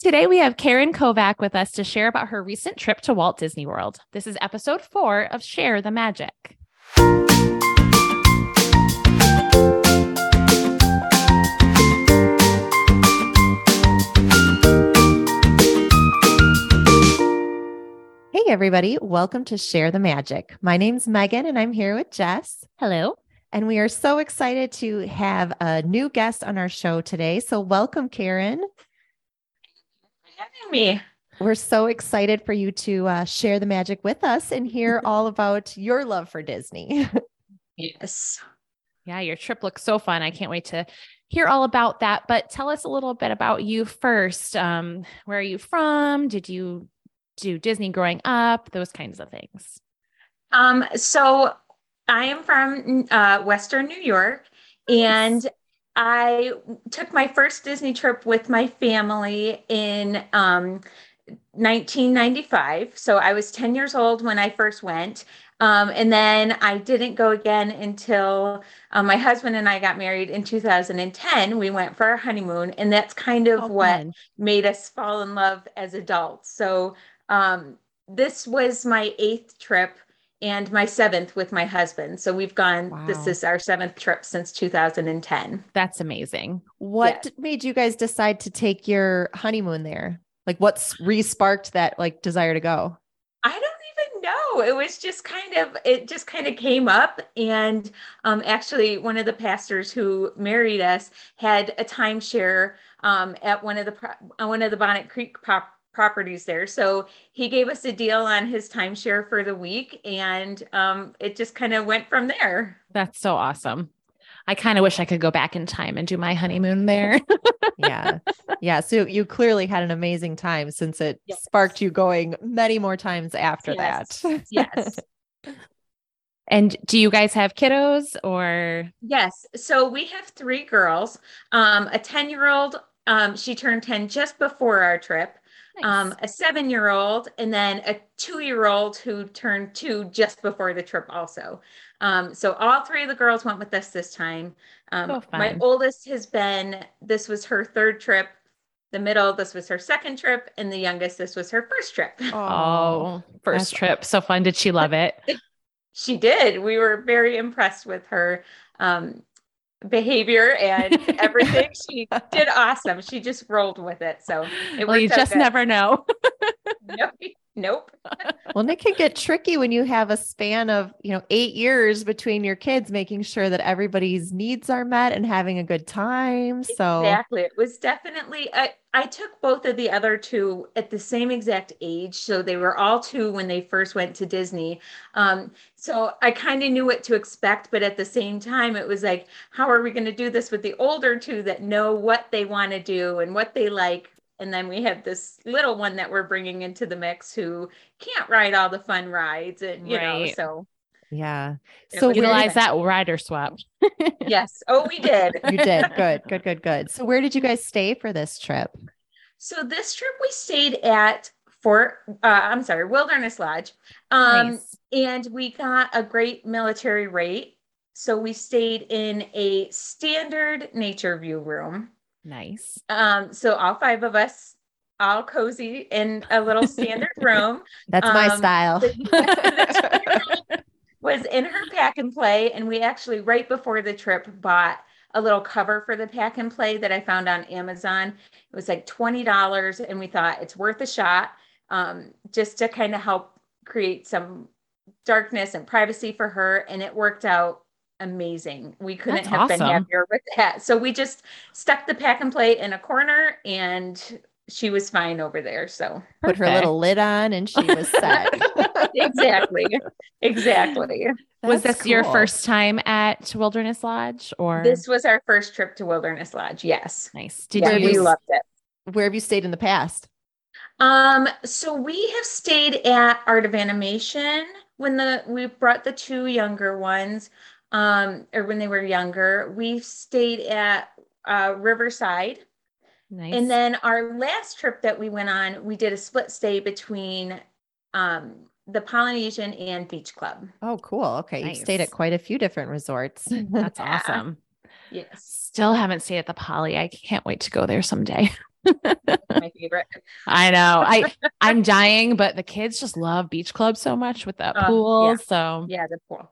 Today, we have Karen Kovach with us to share about her recent trip to Walt Disney World. This is episode four of Share the Magic. Hey, everybody. Welcome to Share the Magic. My name's Megan, and I'm here with Jess. Hello. And we are so excited to have a new guest on our show today. So, welcome, Karen. Having me. We're so excited for you to uh, share the magic with us and hear all about your love for Disney. Yes. Yeah, your trip looks so fun. I can't wait to hear all about that. But tell us a little bit about you first. Um, where are you from? Did you do Disney growing up? Those kinds of things. Um, so I am from uh, Western New York, and I took my first Disney trip with my family in um, 1995. So I was 10 years old when I first went. Um, and then I didn't go again until um, my husband and I got married in 2010. We went for our honeymoon, and that's kind of Oh, what fun. made us fall in love as adults. So um, this was my eighth trip and my seventh with my husband. So we've gone, this is our seventh trip since 2010. That's amazing. What made you guys decide to take your honeymoon there? Like, what's re sparked that like desire to go? I don't even know. It was just kind of it just kind of came up and um actually one of the pastors who married us had a timeshare um at one of the uh, one of the Bonnet Creek prop- properties there. So he gave us a deal on his timeshare for the week and um it just kind of went from there. That's so awesome. I kind of wish I could go back in time and do my honeymoon there. Yeah. yeah. So, you clearly had an amazing time since it Yes. sparked you going many more times after Yes. that. Yes. and do you guys have kiddos or? Yes. So we have three girls. Um, a 10 year old, um, she turned 10 just before our trip, um, a seven year old, and then a two year old who turned two just before the trip, also. Um, so all three of the girls went with us this time. Um, So my oldest has been, this was her third trip. The middle, this was her second trip, and the youngest, this was her first trip. oh, first that's- trip. So fun. Did she love it? She did. We were very impressed with her um, behavior and everything. she did awesome. She just rolled with it. So it well, you just never know. Nope. nope. Well, and it can get tricky when you have a span of, you know, eight years between your kids, making sure that everybody's needs are met and having a good time. So, Exactly. It was definitely, I, I took both of the other two at the same exact age. So they were all two when they first went to Disney. Um, so I kind of knew what to expect, but at the same time, it was like, how are we going to do this with the older two that know what they want to do and what they like? And then we have this little one that we're bringing into the mix who can't ride all the fun rides. And, you know, so yeah. So, was where Utilize that rider swap. yes. Oh, we did. you did. Good, good, good, good. So, where did you guys stay for this trip? So this trip we stayed at Fort, uh, I'm sorry, Wilderness Lodge. Um, Nice. and we got a great military rate. So we stayed in a standard nature view room. Nice. Um, so all five of us, all cozy in a little standard room. That's my Um, style. Was in her pack and play, and we actually right before the trip bought a little cover for the pack and play that I found on Amazon. It was like twenty dollars, and we thought it's worth a shot, um, just to kind of help create some darkness and privacy for her, and it worked out amazing. We couldn't That's have been awesome. happier with that. So we just stuck the pack and play in a corner, and she was fine over there. So Put her little lid on and she was set. exactly, exactly. was That's this your first time at Wilderness Lodge or This was our first trip to Wilderness Lodge. Yes. nice? Did yeah, you we loved it. Where have you stayed in the past? Um, so we have stayed at Art of Animation when the we brought the two younger ones, um, or when they were younger. We stayed at uh, Riverside, nice. and then our last trip that we went on, we did a split stay between um, the Polynesian and Beach Club. Oh, cool. Okay. You've stayed at quite a few different resorts. That's Yeah. awesome. Yes, Still haven't stayed at the Poly. I can't wait to go there someday. my favorite. favorite. I know. I I'm dying, but the kids just love beach club so much with that Uh, pool. yeah. So Yeah, the pool.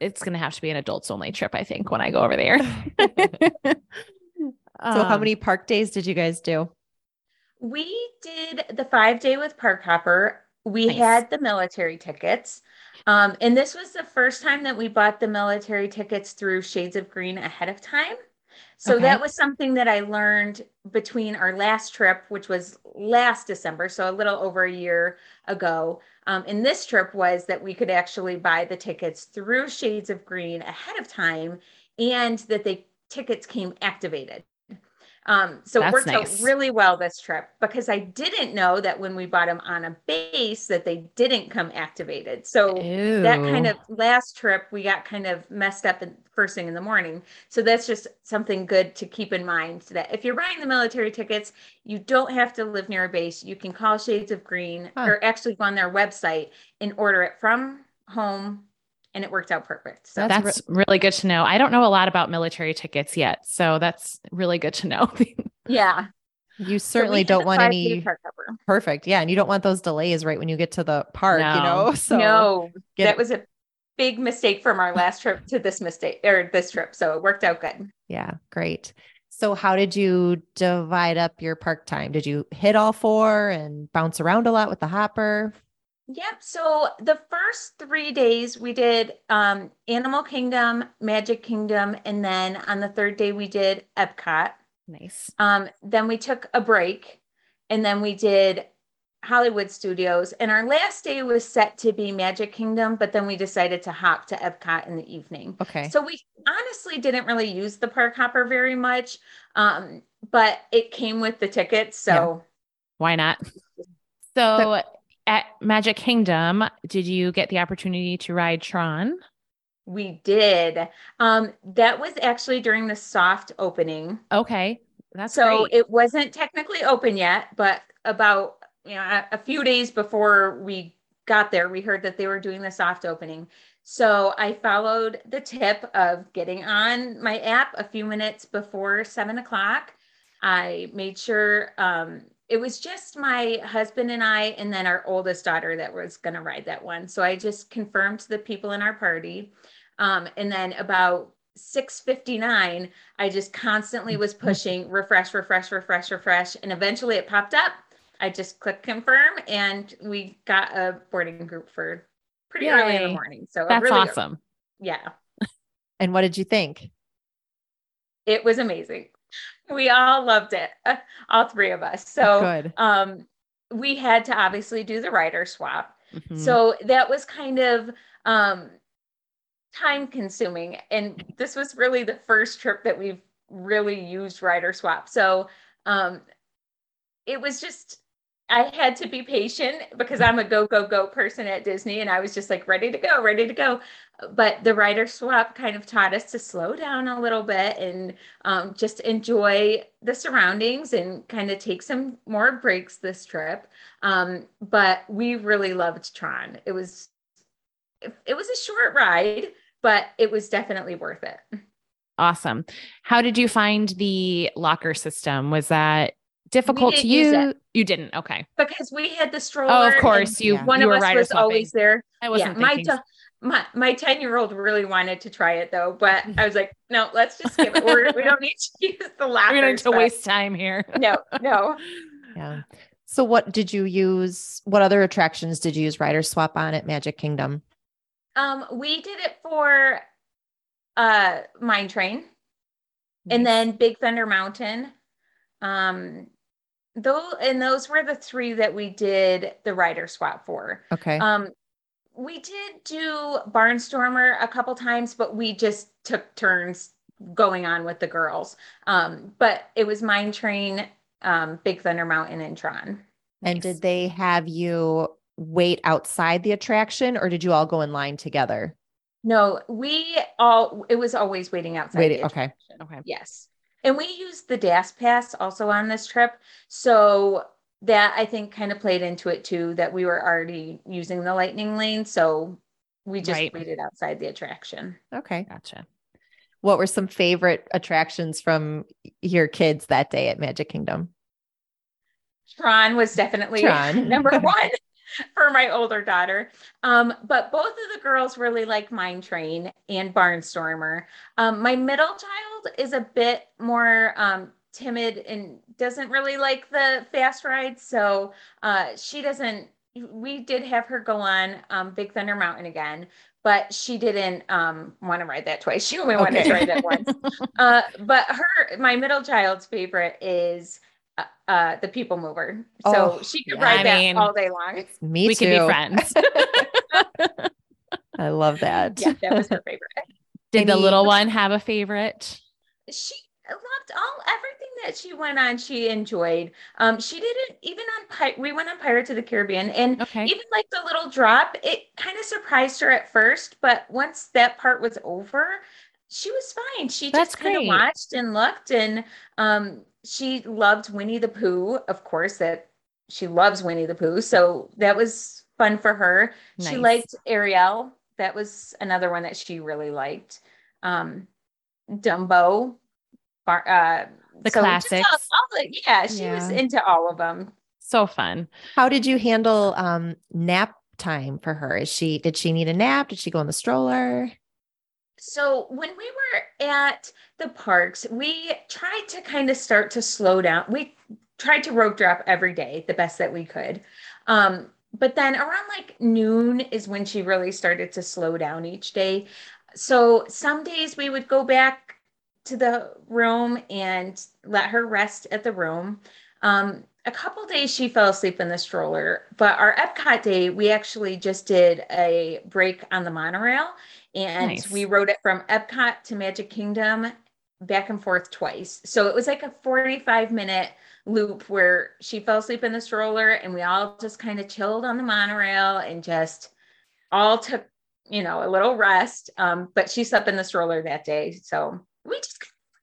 It's gonna have to be an adults only trip, I think, when I go over there. So how Um, many park days did you guys do? We did the five day with Park Hopper. We Nice. had the military tickets. Um, and this was the first time that we bought the military tickets through Shades of Green ahead of time. So Okay. that was something that I learned between our last trip, which was last December, so a little over a year ago. Um, and this trip was that we could actually buy the tickets through Shades of Green ahead of time and that the tickets came activated. Um, so That's it worked nice. out really well this trip because I didn't know that when we bought them on a base that they didn't come activated. So that kind of last trip we got kind of messed up in first thing in the morning. So that's just something good to keep in mind that if you're buying the military tickets, you don't have to live near a base. You can call Shades of Green Huh. or actually go on their website and order it from home and it worked out perfect. So That's That's really good to know. I don't know a lot about military tickets yet, so that's really good to know. yeah. You certainly did don't want any park perfect. Yeah. And you don't want those delays right when you get to the park, you know? So no, get that it- was a big mistake from our last trip to this mistake or this trip. So it worked out good. yeah, great. So how did you divide up your park time? Did you hit all four and bounce around a lot with the hopper? Yep. So the first three days we did um, Animal Kingdom, Magic Kingdom, and then on the third day we did Epcot. nice. Um, then we took a break, and then we did Hollywood Studios. And our last day was set to be Magic Kingdom, but then we decided to hop to Epcot in the evening. Okay. So we honestly didn't really use the park hopper very much, um, but it came with the tickets. So Why not? So at Magic Kingdom, did you get the opportunity to ride Tron? we did. Um, that was actually during the soft opening. Okay. That's so great. it wasn't technically open yet, but about you know a, a few days before we got there, we heard that they were doing the soft opening. So I followed the tip of getting on my app a few minutes before seven o'clock. I made sure um, it was just my husband and I, and then our oldest daughter that was going to ride that one. So I just confirmed to the people in our party. Um, and then about 659, I just constantly was pushing refresh, refresh, refresh, refresh. And eventually it popped up. I just clicked confirm and we got a boarding group for pretty early in the morning. So That's really- awesome. Yeah, And what did you think? it was amazing. We all loved it, all three of us. So Good. um, we had to obviously do the rider swap. Mhm. So that was kind of um, time consuming. And this was really the first trip that we've really used rider swap. So um, it was just, I had to be patient because I'm a go, go, go person at Disney. And I was just like ready to go, ready to go. But the rider swap kind of taught us to slow down a little bit and um, just enjoy the surroundings and kind of take some more breaks this trip. Um, but we really loved Tron. It was it, was a short ride, but it was definitely worth it. awesome. How did you find the locker system? Was that difficult to use use? You didn't. Okay. Because we had the stroller. Oh, of course. You, Yeah. One you of us was swapping. always there. I wasn't my, thinking. My my 10 year old really wanted to try it though, but I was like, no, let's just skip it. We're, we don't need to use the lockers. We're going to waste time here. No, no. Yeah. So what did you use? What other attractions did you use rider swap on at Magic Kingdom? Um, we did it for uh Mine Train. and then Big Thunder Mountain. Um, those and those were the three that we did the rider swap for. Okay. Um, we did do Barnstormer a couple times, but we just took turns going on with the girls. Um, but it was Mine Train, um, Big Thunder Mountain, and Tron. and Nice. did they have you wait outside the attraction or did you all go in line together? No, we all it was always waiting outside. Waiting- the okay. Okay. Yes. And we used the DAS pass also on this trip. So that I think kind of played into it too, that we were already using the lightning lane. So we just Right. waited outside the attraction. Okay. Gotcha. What were some favorite attractions from your kids that day at Magic Kingdom? Tron was definitely Tron. number one for my older daughter. Um, but both of the girls really like Mine Train and Barnstormer. Um, my middle child is a bit more um, timid and doesn't really like the fast rides. So uh, she doesn't, we did have her go on um, Big Thunder Mountain again. But she didn't um, want to ride that twice. She only wanted Okay. to ride that once. uh, but her, my middle child's favorite is uh, uh, the People Mover. So Oh, she could yeah. ride I that mean, all day long. Me we too. could be friends. I love that. Yeah, that was her favorite. Did the little one have a favorite? She loved all everything that she went on. She enjoyed. Um, she didn't even on we went on Pirates of the Caribbean, and Okay. even like the little drop, it kind of surprised her at first. But once that part was over, she was fine. She That's just kind of watched and looked, and um, she loved Winnie the Pooh. Of course, that she loves Winnie the Pooh, so that was fun for her. She liked Ariel. That was another one that she really liked. Um, Dumbo, uh, The so just all- classics. all the- yeah, she was into all of them. So fun. How did you handle um nap time for her? Is she did she need a nap? Did she go in the stroller? So when we were at the parks, we tried to kind of start to slow down. We tried to rope drop every day the best that we could. Um, but then around like noon is when she really started to slow down each day. So some days we would go back to the room and let her rest at the room. Um, a couple days she fell asleep in the stroller, but our Epcot day, we actually just did a break on the monorail and Nice. we rode it from Epcot to Magic Kingdom back and forth twice. So it was like a 45 minute loop where she fell asleep in the stroller and we all just kind of chilled on the monorail and just all took, you know, a little rest. Um, but she slept in the stroller that day. So we just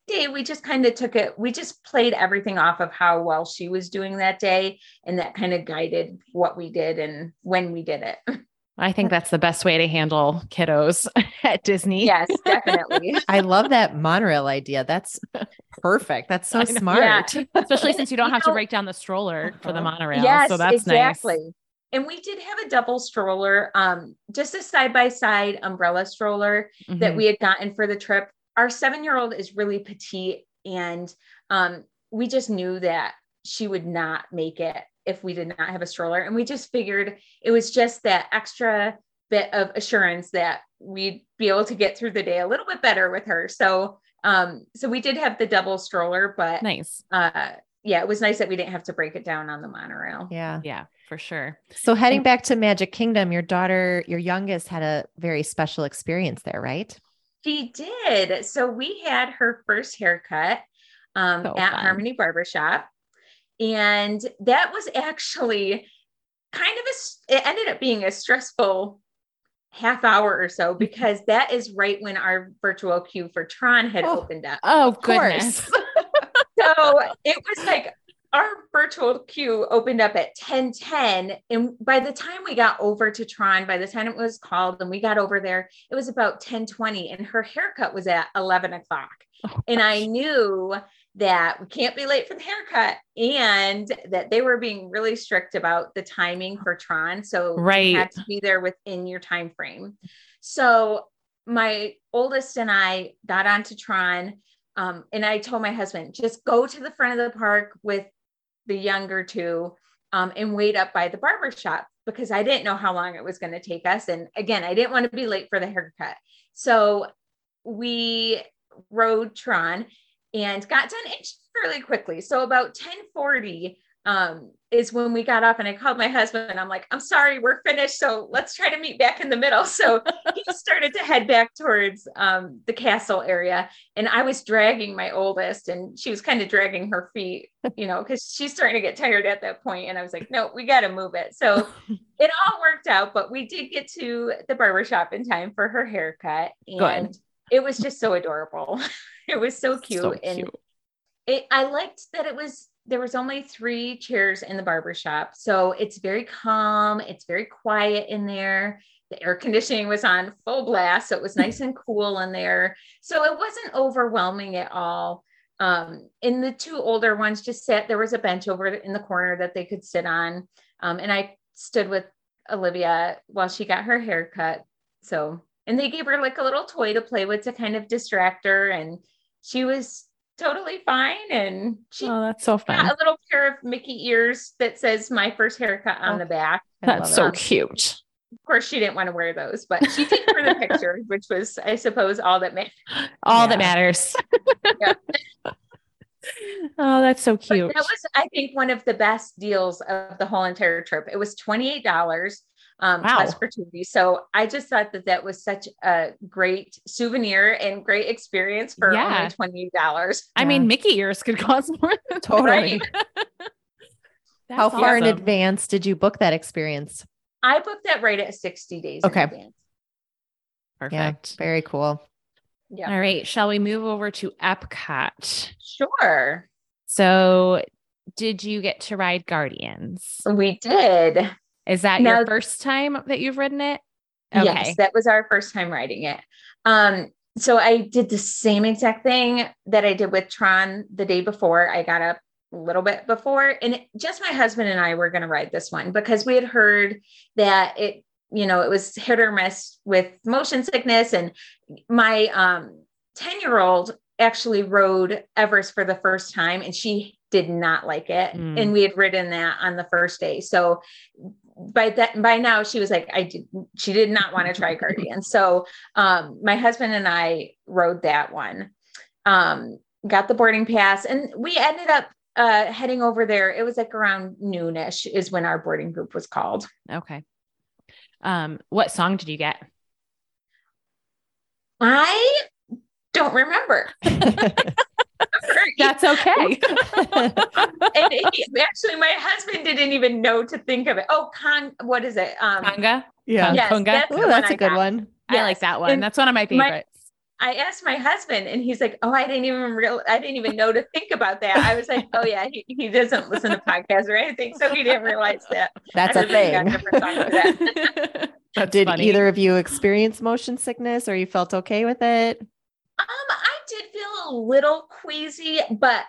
day we just kind of took it we just played everything off of how well she was doing that day and that kind of guided what we did and when we did it I think that's the best way to handle kiddos at Disney. yes definitely I love that monorail idea. That's perfect. That's so I know. smart. Especially since you don't You have to break down the stroller for the Uh-huh. monorail. yes so that's nice. exactly nice. and we did have a double stroller um just a side by side umbrella stroller that Mhm. we had gotten for the trip. Our seven year old is really petite, and um, we just knew that she would not make it if we did not have a stroller. And we just figured it was just that extra bit of assurance that we'd be able to get through the day a little bit better with her. So, um, so we did have the double stroller, but nice. uh, yeah, it was nice that we didn't have to break it down on the monorail. Yeah. Yeah, for sure. So heading back to Magic Kingdom, your daughter, your youngest had a very special experience there, right? She did. So we had her first haircut um, So at fun. Harmony Barbershop. And that was actually kind of a, it ended up being a stressful half hour or so because that is right when our virtual queue for Tron had Oh, opened up. Oh, Of course. goodness. So it was like our virtual queue opened up at 10 10. And by the time we got over to Tron, by the time it was called and we got over there, it was about 10 20. And her haircut was at 11 o'clock. Oh, and I knew that we can't be late for the haircut and that they were being really strict about the timing for Tron. So Right. you had to be there within your time frame. So my oldest and I got onto Tron. Um, and I told my husband, just go to the front of the park with the younger two um, and wait up by the barber shop because I didn't know how long it was going to take us. And again, I didn't want to be late for the haircut. So we rode Tron and got done fairly quickly. So about 1040 um, is when we got up and I called my husband and I'm like, I'm sorry, we're finished. So let's try to meet back in the middle. So he started to head back towards um, the castle area. And I was dragging my oldest and she was kind of dragging her feet, you know, because she's starting to get tired at that point. And I was like, no, we got to move it. So it all worked out, but we did get to the barbershop in time for her haircut. And it was just so adorable. it was so cute. So and it, I liked that it was there was only three chairs in the barber shop. So it's very calm, it's very quiet in there. The air conditioning was on full blast, so it was nice and cool in there. So it wasn't overwhelming at all. Um, and the two older ones just sat, there was a bench over in the corner that they could sit on. Um, and I stood with Olivia while she got her hair cut. So, and they gave her like a little toy to play with to kind of distract her. And she was totally fine. And she Oh, that's so got fun. a little pair of Mickey ears that says my first haircut on Oh, the back. I That's so it. cute. Of course, she didn't want to wear those, but she did for the picture, which was, I suppose, all that matters. All that matters. Yeah. oh, that's so But cute. that was, I think, one of the best deals of the whole entire trip. It was twenty eight dollars um, Wow. plus gratuity. So I just thought that that was such a great souvenir and great experience for Yeah. only twenty eight dollars. I Yeah. mean, Mickey ears could cost more than Totally. That's How far in advance did you book that experience? I booked that right at sixty days. Okay. In advance. Perfect. Yeah, very cool. Yeah. All right. Shall we move over to Epcot? Sure. So, did you get to ride Guardians? We did. Is that No. your first time that you've ridden it? Yes, that was our first time riding it. Um, so I did the same exact thing that I did with Tron the day before. I got up a little bit before, and it, just my husband and I were going to ride this one because we had heard that it, you know, it was hit or miss with motion sickness. And my um 10 year old actually rode Everest for the first time, and she did not like it. Mm. And we had ridden that on the first day. So by that by now she was like i did she did not want to try guardian so um my husband and i rode that one. Um got the boarding pass and we ended up uh heading over there. It was like around noonish is when our boarding group was called. Okay. Um, what song did you get? i don't remember That's okay. and he, actually my husband didn't even know to think of it oh con what is it um Conga. yeah. yes, Conga? that's the Oh, that's one a I good got. one. I like that one. And That's one of my my- favorites. I asked my husband, and he's like, "Oh, I didn't even real, I didn't even know to think about that." I was like, "Oh yeah, he, he doesn't listen to podcasts or anything, so he didn't realize that." That's a thing. different songs for that. Did funny. either of you experience motion sickness or you felt okay with it? Um, I did feel a little queasy, but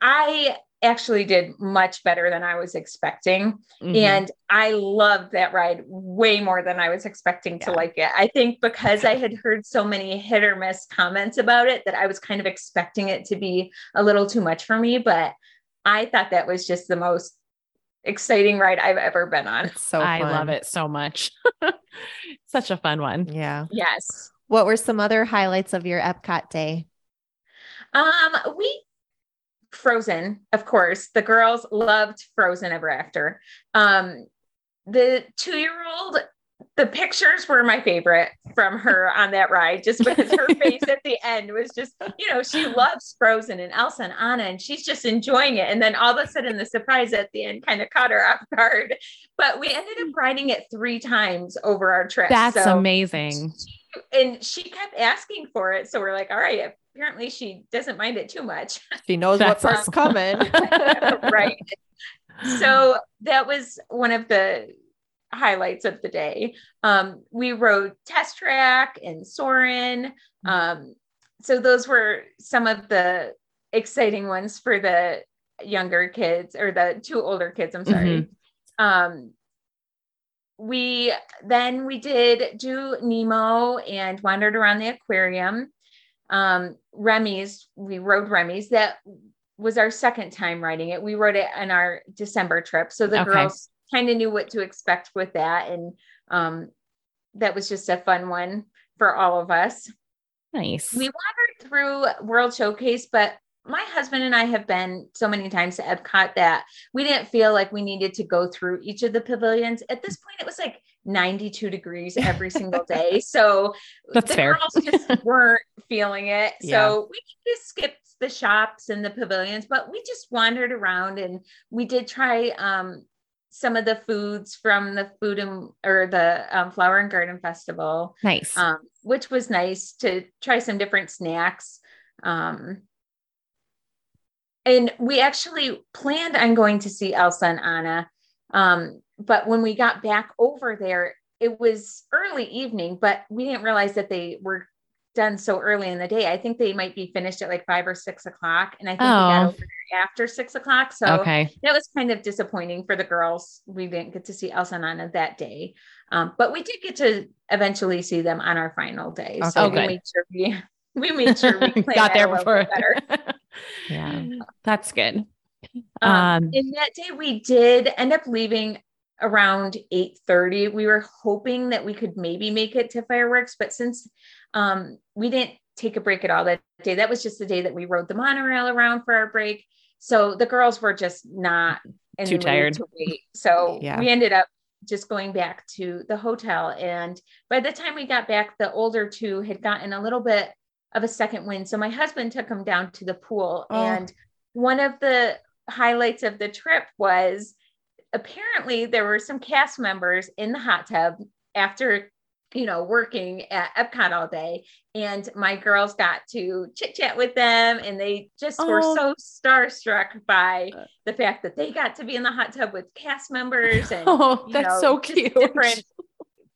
I actually did much better than I was expecting. Mhm. And I loved that ride way more than I was expecting to like it. I think because I had heard so many hit or miss comments about it that I was kind of expecting it to be a little too much for me. But I thought that was just the most exciting ride I've ever been on. It's so I love it so much. Such a fun one. Yeah. Yes. What were some other highlights of your Epcot day? Um, we Frozen, of course. The girls loved Frozen ever after. Um, the two-year-old, the pictures were my favorite from her on that ride, just because her face at the end was just, you know, she loves Frozen and Elsa and Anna, and she's just enjoying it. And then all of a sudden, the surprise at the end kind of caught her off guard. But we ended up riding it three times over our trip. That's so- amazing. And she kept asking for it, so we're like, all right. Apparently, she doesn't mind it too much. She knows That's what's coming. right. So that was one of the highlights of the day. Um, we rode Test Track and Soarin'. Um, so those were some of the exciting ones for the younger kids or the two older kids. I'm sorry. Um, we then we did do Nemo and wandered around the aquarium. Um, Remy's, we rode Remy's. That was our second time riding it. We rode it on our December trip. So the Okay. girls kind of knew what to expect with that. And um, that was just a fun one for all of us. Nice. We wandered through World Showcase, but my husband and I have been so many times to Epcot that we didn't feel like we needed to go through each of the pavilions. At this point, it was like 92 degrees every single day. So That's the fair. girls just weren't feeling it. Yeah. So we just skipped the shops and the pavilions, but we just wandered around and we did try um, some of the foods from the food and or the um, flower and garden festival nice. um, which was nice to try some different snacks. Um, and we actually planned on going to see Elsa and Anna. Um, but when we got back over there, it was early evening, but we didn't realize that they were done so early in the day. I think they might be finished at like five or six o'clock. And I think oh. we got oh. over there after six o'clock. So okay. that was kind of disappointing for the girls. We didn't get to see Elsa and Anna that day. Um, but we did get to eventually see them on our final day. Okay. So oh, we made sure we we made sure we got there before better. yeah, that's good. Um, um, and that day we did end up leaving around 8:30. we were hoping that we could maybe make it to fireworks but since um, we didn't take a break at all that day. That was just the day that we rode the monorail around for our break. So the girls were just not too tired to wait. So yeah. we ended up just going back to the hotel. And by the time we got back, the older two had gotten a little bit of a second wind. So my husband took them down to the pool. Oh. And one of the highlights of the trip was apparently there were some cast members in the hot tub after you know, working at Epcot all day. And my girls got to chit chat with them and they just oh. were so starstruck by uh. the fact that they got to be in the hot tub with cast members and oh, that's know, so cute. Different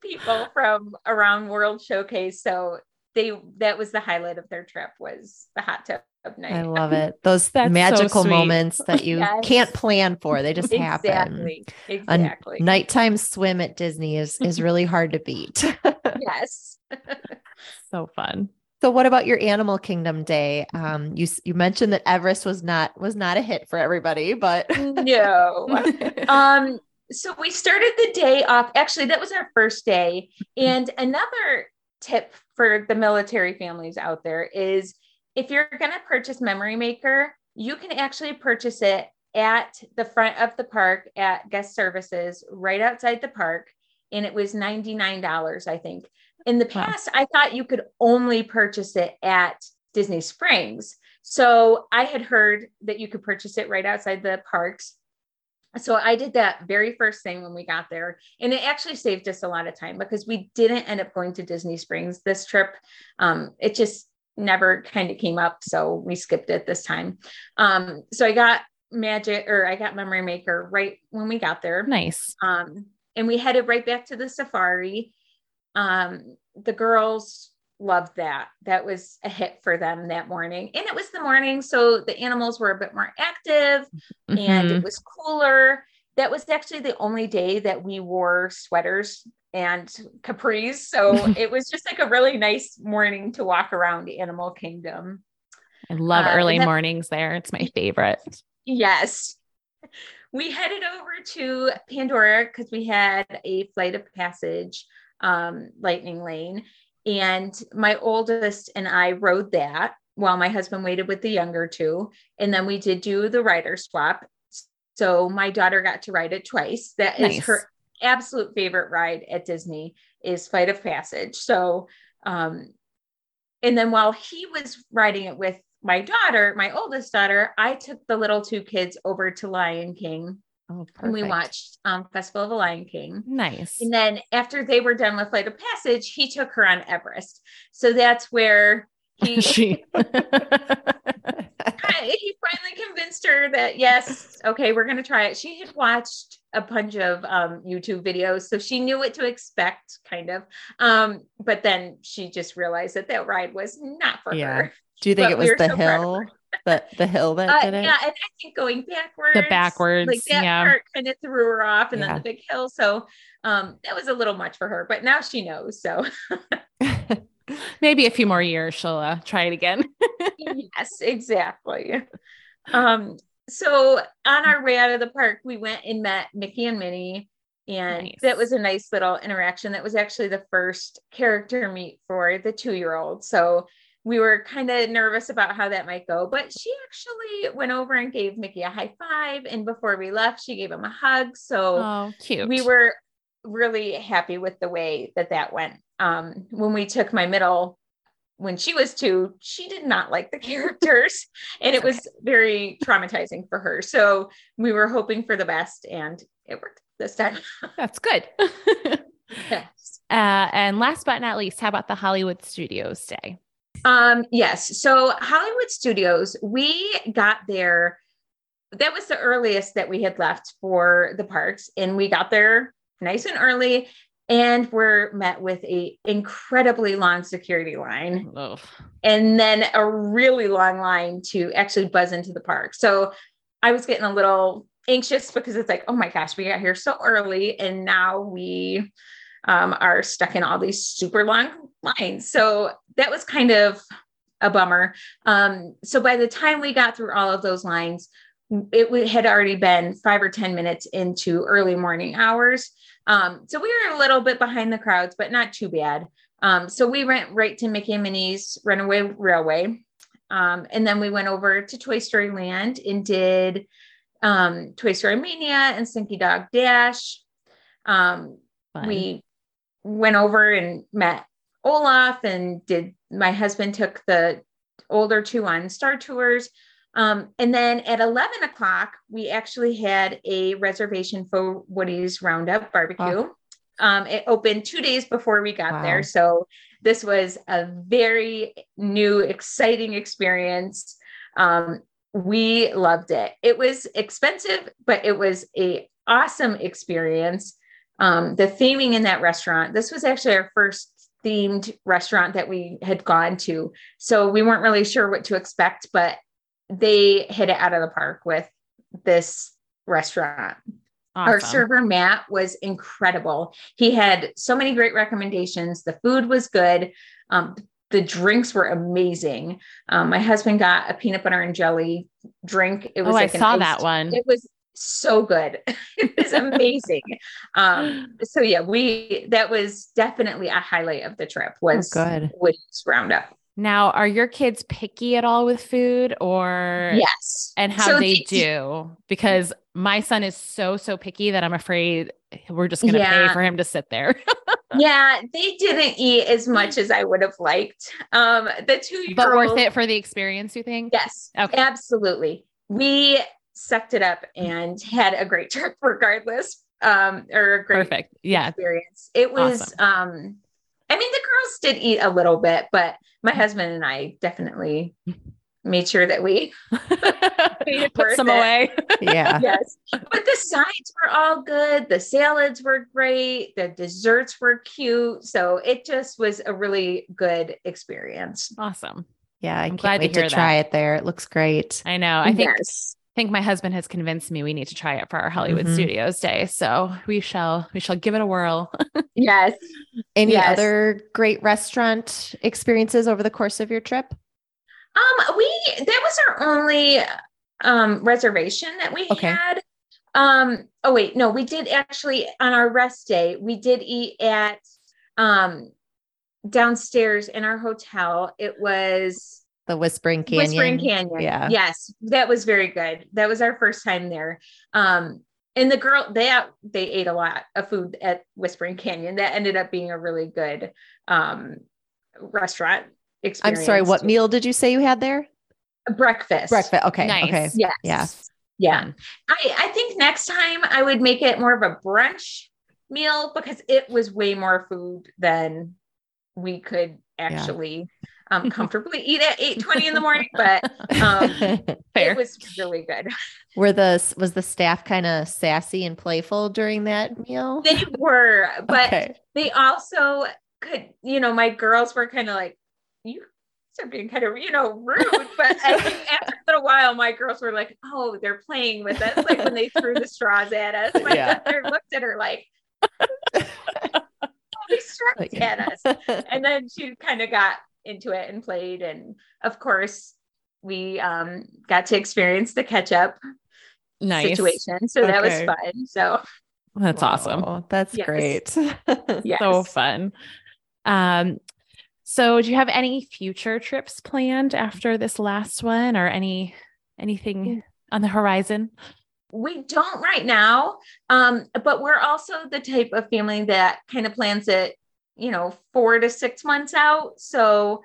people from around World Showcase. So they that was the highlight of their trip was the hot tub night. I love it. Those magical so moments that you yes. can't plan for. They just exactly. happen. Exactly. A nighttime swim at Disney is is really hard to beat. yes. so fun. So what about your Animal Kingdom day? Um, you you mentioned that Everest was not was not a hit for everybody, but no. um, so we started the day off. Actually, that was our first day. And another tip for the military families out there is if you're going to purchase Memory Maker, you can actually purchase it at the front of the park at guest services right outside the park. And it was $99, I think. In the past, wow. I thought you could only purchase it at Disney Springs. So I had heard that you could purchase it right outside the parks. So I did that very first thing when we got there. And it actually saved us a lot of time because we didn't end up going to Disney Springs this trip. Um, it just never kind of came up. So we skipped it this time. Um, so I got magic or I got memory maker right when we got there. Nice. Um, and we headed right back to the safari. Um, the girls loved that. That was a hit for them that morning. And it was the morning. So the animals were a bit more active mm-hmm. and it was cooler. That was actually the only day that we wore sweaters and capris. So it was just like a really nice morning to walk around Animal Kingdom. I love uh, early mornings there. It's my favorite. Yes. We headed over to Pandora because we had a flight of passage, um, Lightning Lane. And my oldest and I rode that while my husband waited with the younger two. And then we did do the rider swap. So my daughter got to ride it twice. That nice. is her absolute favorite ride at Disney is Flight of Passage. So, um, and then while he was riding it with my daughter, my oldest daughter, I took the little two kids over to Lion King. Oh, and we watched um, Festival of the Lion King. Nice. And then after they were done with Flight of Passage, he took her on Everest. So that's where he she he finally convinced her that yes, okay, we're gonna try it. She had watched a bunch of um, YouTube videos, so she knew what to expect, kind of. Um, but then she just realized that that ride was not for yeah. her. Do you think but it was we the so hill? the the hill that uh, did it? Yeah, and I think going backwards, the backwards, like that yeah. part kind of threw her off, and yeah. then the big hill. So um, that was a little much for her, but now she knows. So maybe a few more years she'll uh, try it again. yes, exactly. Um, so on our way out of the park, we went and met Mickey and Minnie. And nice. that was a nice little interaction. That was actually the first character meet for the two year old. So we were kind of nervous about how that might go, but she actually went over and gave Mickey a high five. And before we left, she gave him a hug. So oh, cute. we were really happy with the way that that went. Um, when we took my middle, when she was two, she did not like the characters, and it was very traumatizing for her. So we were hoping for the best, and it worked this time. That's good. yes. Uh, and last but not least, how about the Hollywood Studios day? Um, yes. So Hollywood Studios, we got there. That was the earliest that we had left for the parks, and we got there nice and early. and we're met with a incredibly long security line and then a really long line to actually buzz into the park. So I was getting a little anxious because it's like, oh my gosh, we got here so early and now we um, are stuck in all these super long lines. So that was kind of a bummer. Um, so by the time we got through all of those lines, it had already been five or 10 minutes into early morning hours. Um, so we were a little bit behind the crowds, but not too bad. Um, so we went right to Mickey and Minnie's Runaway Railway. Um, and then we went over to Toy Story Land and did um, Toy Story Mania and Slinky Dog Dash. Um, we went over and met Olaf and did my husband took the older two on Star Tours. Um, and then at 11 o'clock, we actually had a reservation for Woody's Roundup barbecue. Oh. Um, it opened two days before we got wow. there. So this was a very new, exciting experience. Um, we loved it. It was expensive, but it was a awesome experience. Um, the theming in that restaurant, this was actually our first themed restaurant that we had gone to. So we weren't really sure what to expect, but they hit it out of the park with this restaurant. Awesome. Our server Matt was incredible. He had so many great recommendations. The food was good. Um, the drinks were amazing. Um, my husband got a peanut butter and jelly drink. It was oh, like I saw that one. It was so good. it was amazing. um, so yeah, we that was definitely a highlight of the trip was oh, good. Woody's Roundup. Now, are your kids picky at all with food or yes? And how so they, do? Because my son is so so picky that I'm afraid we're just going to yeah. pay for him to sit there. yeah, they didn't eat as much as I would have liked. Um, the two but worth it for the experience. You think? Yes, okay, absolutely. We sucked it up and had a great trip regardless. Um, or a great perfect, yeah, experience. It was awesome. um I mean, the girls did eat a little bit, but my mm-hmm. husband and I definitely made sure that we put some it. away. yeah. Yes. But the sides were all good. The salads were great. The desserts were cute. So it just was a really good experience. Awesome. Yeah. I am can't wait to, to try it there. It looks great. I know. I think yes think my husband has convinced me we need to try it for our Hollywood mm-hmm. Studios Day. So we shall we shall give it a whirl. yes. Any yes. other great restaurant experiences over the course of your trip? Um, we that was our only um reservation that we okay. had. Um, oh wait, no, we did actually on our rest day, we did eat at um downstairs in our hotel. It was the Whispering Canyon. Whispering Canyon. Yeah. Yes, that was very good. That was our first time there. Um, and the girl they they ate a lot of food at Whispering Canyon. That ended up being a really good um, restaurant experience. I'm sorry, what meal did you say you had there? breakfast. Breakfast. Okay. Nice. Okay. Yes. Yeah. Yeah. I, I think next time I would make it more of a brunch meal because it was way more food than we could actually um, comfortably eat at 8 20 in the morning, but um, it was really good. Were the was the staff kind of sassy and playful during that meal? They were, but okay. they also could, you know, my girls were kind of like, you are being kind of, you know, rude. But I think after a little while, my girls were like, oh, they're playing with us. Like when they threw the straws at us. My yeah. looked at her like, straws at us. And then she kind of got into it and played. And of course, we um, got to experience the catch up nice. situation. So okay. that was fun. So that's wow. awesome. That's yes. great. yes. So fun. Um, so do you have any future trips planned after this last one or any anything on the horizon? We don't right now. Um, but we're also the type of family that kind of plans it you know, four to six months out. So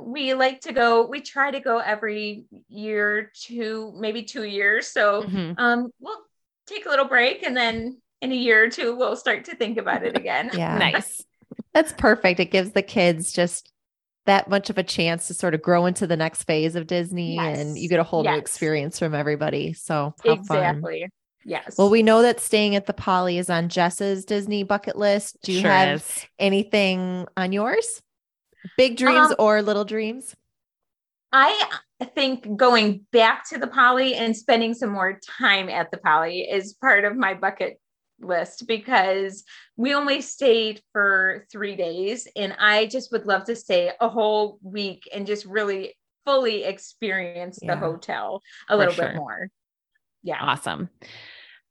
we like to go, we try to go every year, two, maybe two years. So mm-hmm. um, we'll take a little break and then in a year or two, we'll start to think about it again. yeah. Nice. That's perfect. It gives the kids just that much of a chance to sort of grow into the next phase of Disney yes. and you get a whole yes. new experience from everybody. So exactly. Fun. Yes. Well, we know that staying at the Poly is on Jess's Disney bucket list. Do you Sure have is. anything on yours? Big dreams Um, or little dreams? I think going back to the poly and spending some more time at the poly is part of my bucket list because we only stayed for three days and I just would love to stay a whole week and just really fully experience the hotel a little sure. bit more. Yeah. Awesome.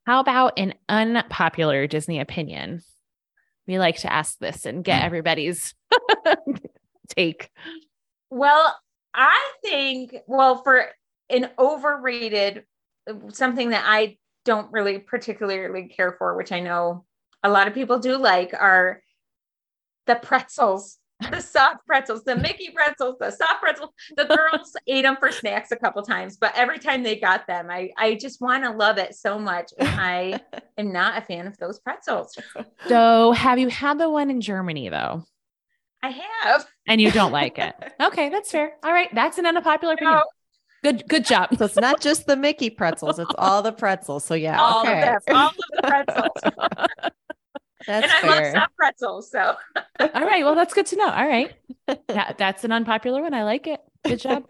How about an unpopular Disney opinion? We like to ask this and get everybody's take. Well, I think, well, for an overrated, something that I don't really particularly care for, which I know a lot of people do like, are the pretzels, the soft pretzels, the Mickey pretzels, the soft pretzels. The girls ate them for snacks a couple times, but every time they got them, I, I just want to love it so much. And I am not a fan of those pretzels. So, have you had the one in Germany though? I have. And you don't like it? Okay, that's fair. All right, that's an unpopular opinion. No, Good, good job. So it's not just the Mickey pretzels, it's all the pretzels. So yeah, all okay. of them, all of the pretzels. That's and I love soft pretzels. So All right, well, that's good to know. All right, that, that's an unpopular one. I like it. Good job.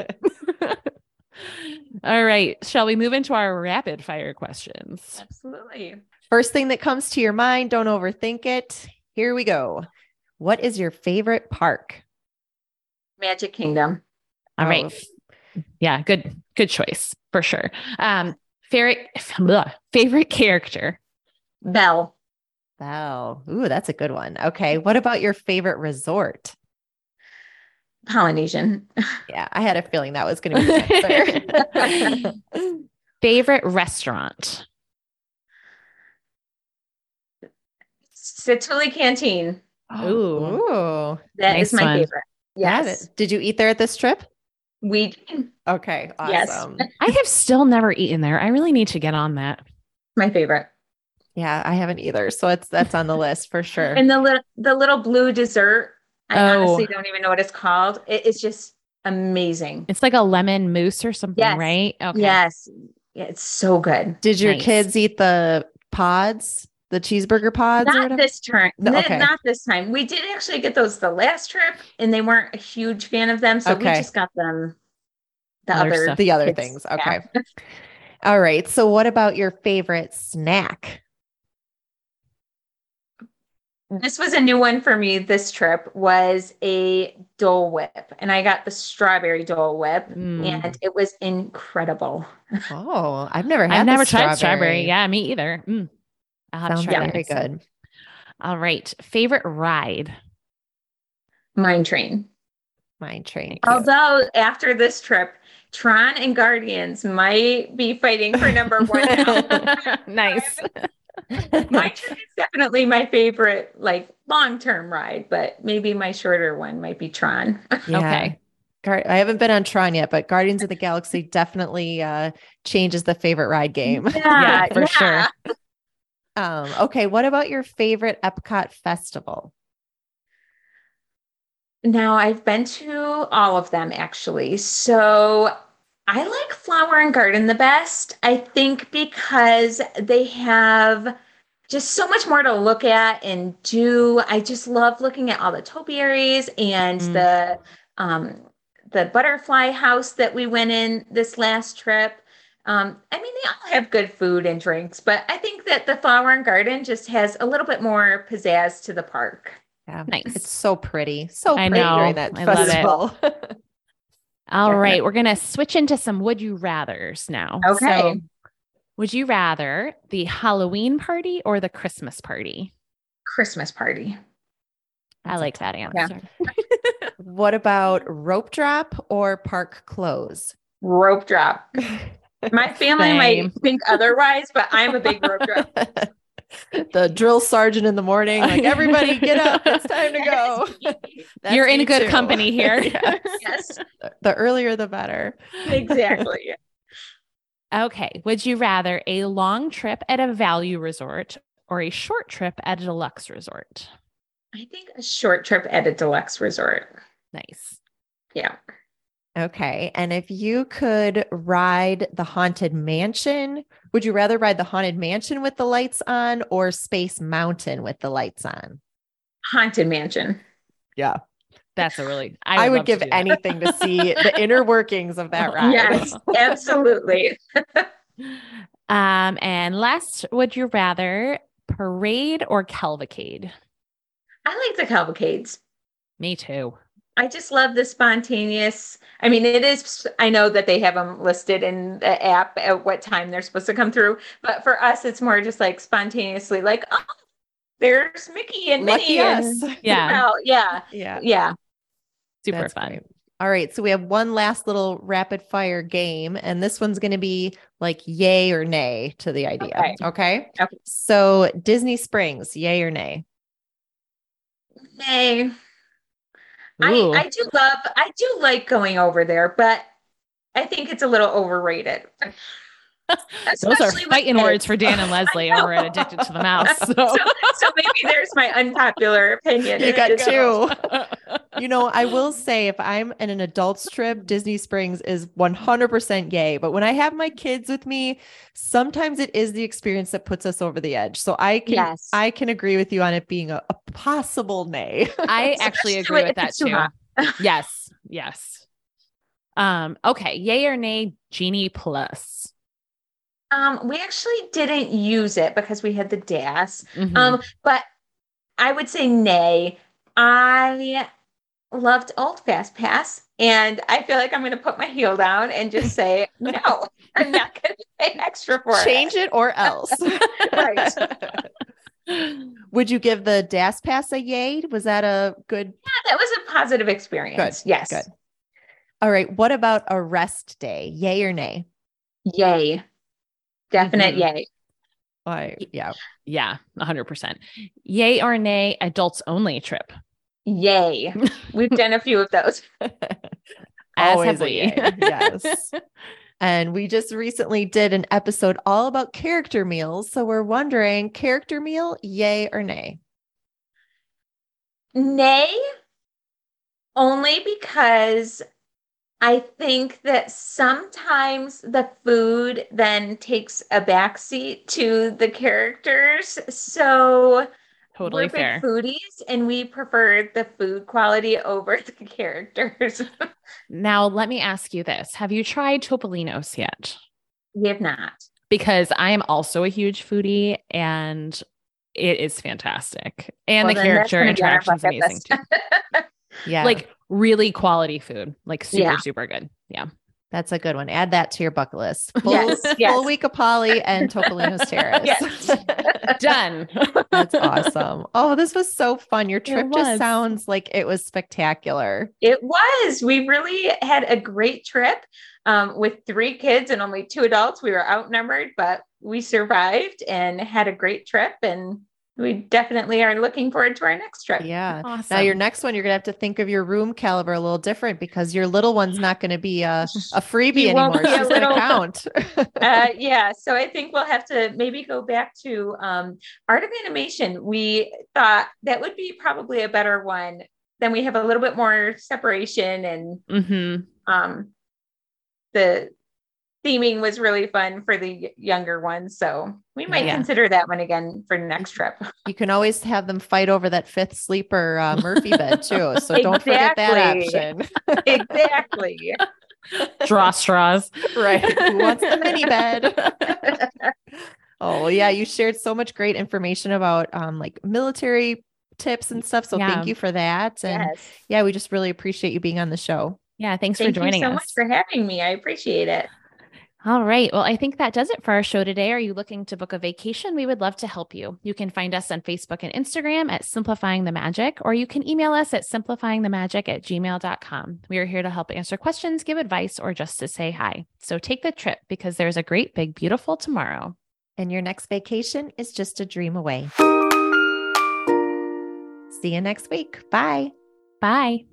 All right, shall we move into our rapid fire questions? absolutely. First thing that comes to your mind, don't overthink it. Here we go. What is your favorite park? Magic Kingdom. All Oh. right. Yeah, good, good choice for sure. Um, favorite, blah, favorite character. Belle. Wow. Ooh, that's a good one. Okay. What about your favorite resort? Polynesian. Yeah, I had a feeling that was going to be the answer. favorite restaurant. Satu'li Canteen. Ooh. Ooh. That is Nice my one. favorite. Yes. Did you eat there at this trip? We Okay. Yes. Awesome. I have still never eaten there. I really need to get on that. my favorite. Yeah, I haven't either. So it's that's on the list for sure. And the little the little blue dessert. I Oh. honestly don't even know what it's called. It is just amazing. It's like a lemon mousse or something, Yes. right? Okay. Yes. Yeah, it's so good. Did your Nice. kids eat the pods, the cheeseburger pods Not whatever? this turn. No, okay. Not this time. We did actually get those the last trip, and they weren't a huge fan of them, so we just got them the Other other stuff. the other kids. things. Yeah. Okay. All right. So what about your favorite snack? This was a new one for me this trip was a Dole Whip and I got the strawberry Dole Whip Mm. and it was incredible. Oh, I've never had I've the never tried strawberry. Yeah, me either. Mm. I'll have Sounds to try very that. good. All right. Favorite ride. Mine train. Mine train. Although after this trip, Tron and Guardians might be fighting for number one now. nice. Mine train is definitely my favorite, like long-term ride, but maybe my shorter one might be Tron. Yeah. Okay. Gar- I haven't been on Tron yet, but Guardians of the Galaxy definitely uh, changes the favorite ride game. Yeah, for sure. Um, okay, what about your favorite Epcot festival? Now I've been to all of them actually. So I like Flower and Garden the best. I think because they have just so much more to look at and do. I just love looking at all the topiaries and Mm. the um the butterfly house that we went in this last trip. Um, I mean, they all have good food and drinks, but I think that the Flower and Garden just has a little bit more pizzazz to the park. Yeah. Nice. It's so pretty. So I pretty know. during that I love it. festival. All Yeah. right. We're going to switch into some would you rathers now. Okay. So, would you rather the Halloween party or the Christmas party? Christmas party. I like that Yeah. answer. what about rope drop or park close? rope drop. My family Same. might think otherwise, but I'm a big rope drop. the drill sergeant in the morning, like everybody get up, it's time to go. That's You're in good too. company here. Yes. yes, The earlier the better. exactly. Okay. Would you rather a long trip at a value resort or a short trip at a deluxe resort? I think a short trip at a deluxe resort. Nice. Yeah. Okay. And if you could ride the haunted mansion Would you rather ride the Haunted Mansion with the lights on or Space Mountain with the lights on? Haunted Mansion. Yeah. That's a really, I, would, would love to give anything to see the inner workings of that ride. Yes, absolutely. Um, and last, would you rather parade or cavalcade? I like the cavalcades. Me too. I just love the spontaneous. I mean, it is, I know that they have them listed in the app at what time they're supposed to come through, but for us, it's more just like spontaneously, like, oh, there's Mickey and Lucky Minnie. us. And, Yeah. well, yeah, Yeah. yeah. Super That's fun. great. All right. So we have one last little rapid fire game, and this one's going to be like yay or nay to the idea. Okay. Okay. Okay. So Disney Springs, yay or nay? Nay. I, Ooh. I do love, I do like going over there, but I think it's a little overrated. Those are fighting words for Dan and Leslie over at Addicted to the Mouse. So, So, so maybe there's my unpopular opinion. You got two. You know, I will say if I'm in an adult's trip, Disney Springs is 100% yay. But when I have my kids with me, sometimes it is the experience that puts us over the edge. So I can Yes. I can agree with you on it being a, a possible nay. I actually agree with that too too. yes. Yes. Um, okay. Yay or nay, Genie Plus. Um, we actually didn't use it because we had the DAS. Mhm. Um, but I would say nay. I loved Old Fast Pass, and I feel like I'm going to put my heel down and just say no. I'm not going to pay extra for Change it. Change it or else. Right. Would you give the DAS pass a yay? Was that a good? Yeah, that was a positive experience. yes. Good. All right. What about a rest day? Yay or nay? Yay. Definite Mhm. yay. I yeah. yeah, 100%. Yay or nay, adults only trip. Yay. We've done a few of those. As Always have we. Yes. And we just recently did an episode all about character meals. So we're wondering character meal, yay or nay? Nay, only because I think that sometimes the food then takes a backseat to the characters. So Totally we're big fair. foodies and we prefer the food quality over the characters. Now, let me ask you this Have you tried Topolino's yet? we have not. Because I am also a huge foodie and it is fantastic. And Well, the then character gonna be on our interaction is amazing too. Yeah. Like really quality food, like super, Yeah. super good. Yeah. that's a good one. Add that to your bucket list. Full, Yes, yes. full week of Poly and Topolino's Terrace. Yes. Done. That's awesome. Oh, this was so fun. Your trip just sounds like it was spectacular. It was. We really had a great trip um, with three kids and only two adults. We were outnumbered, but we survived and had a great trip. And we definitely are looking forward to our next trip. Yeah. Awesome. Now your next one, you're gonna have to think of your room caliber a little different because your little one's not gonna be a, a freebie She won't anymore. be a She's gonna count. Uh, yeah. So I think we'll have to maybe go back to um, art of animation. We thought that would be probably a better one. Then we have a little bit more separation and Mhm. um, the theming was really fun for the younger ones. So we might Yeah. consider that one again for next trip. you can always have them fight over that fifth sleeper uh, Murphy bed too. So don't forget that option. exactly. Draw straws. right. Who wants the mini bed? oh yeah, you shared so much great information about um like military tips and stuff. So Yeah. thank you for that. And yes. yeah, we just really appreciate you being on the show. Yeah. Thanks Thank for joining you so us. much for having me. I appreciate it. All right. Well, I think that does it for our show today. Are you looking to book a vacation? We would love to help you. You can find us on Facebook and Instagram at Simplifying the Magic, or you can email us at simplifyingthemagic at gmail.com. We are here to help answer questions, give advice, or just to say hi. So take the trip because there's a great, big, beautiful tomorrow. And your next vacation is just a dream away. See you next week. Bye. Bye.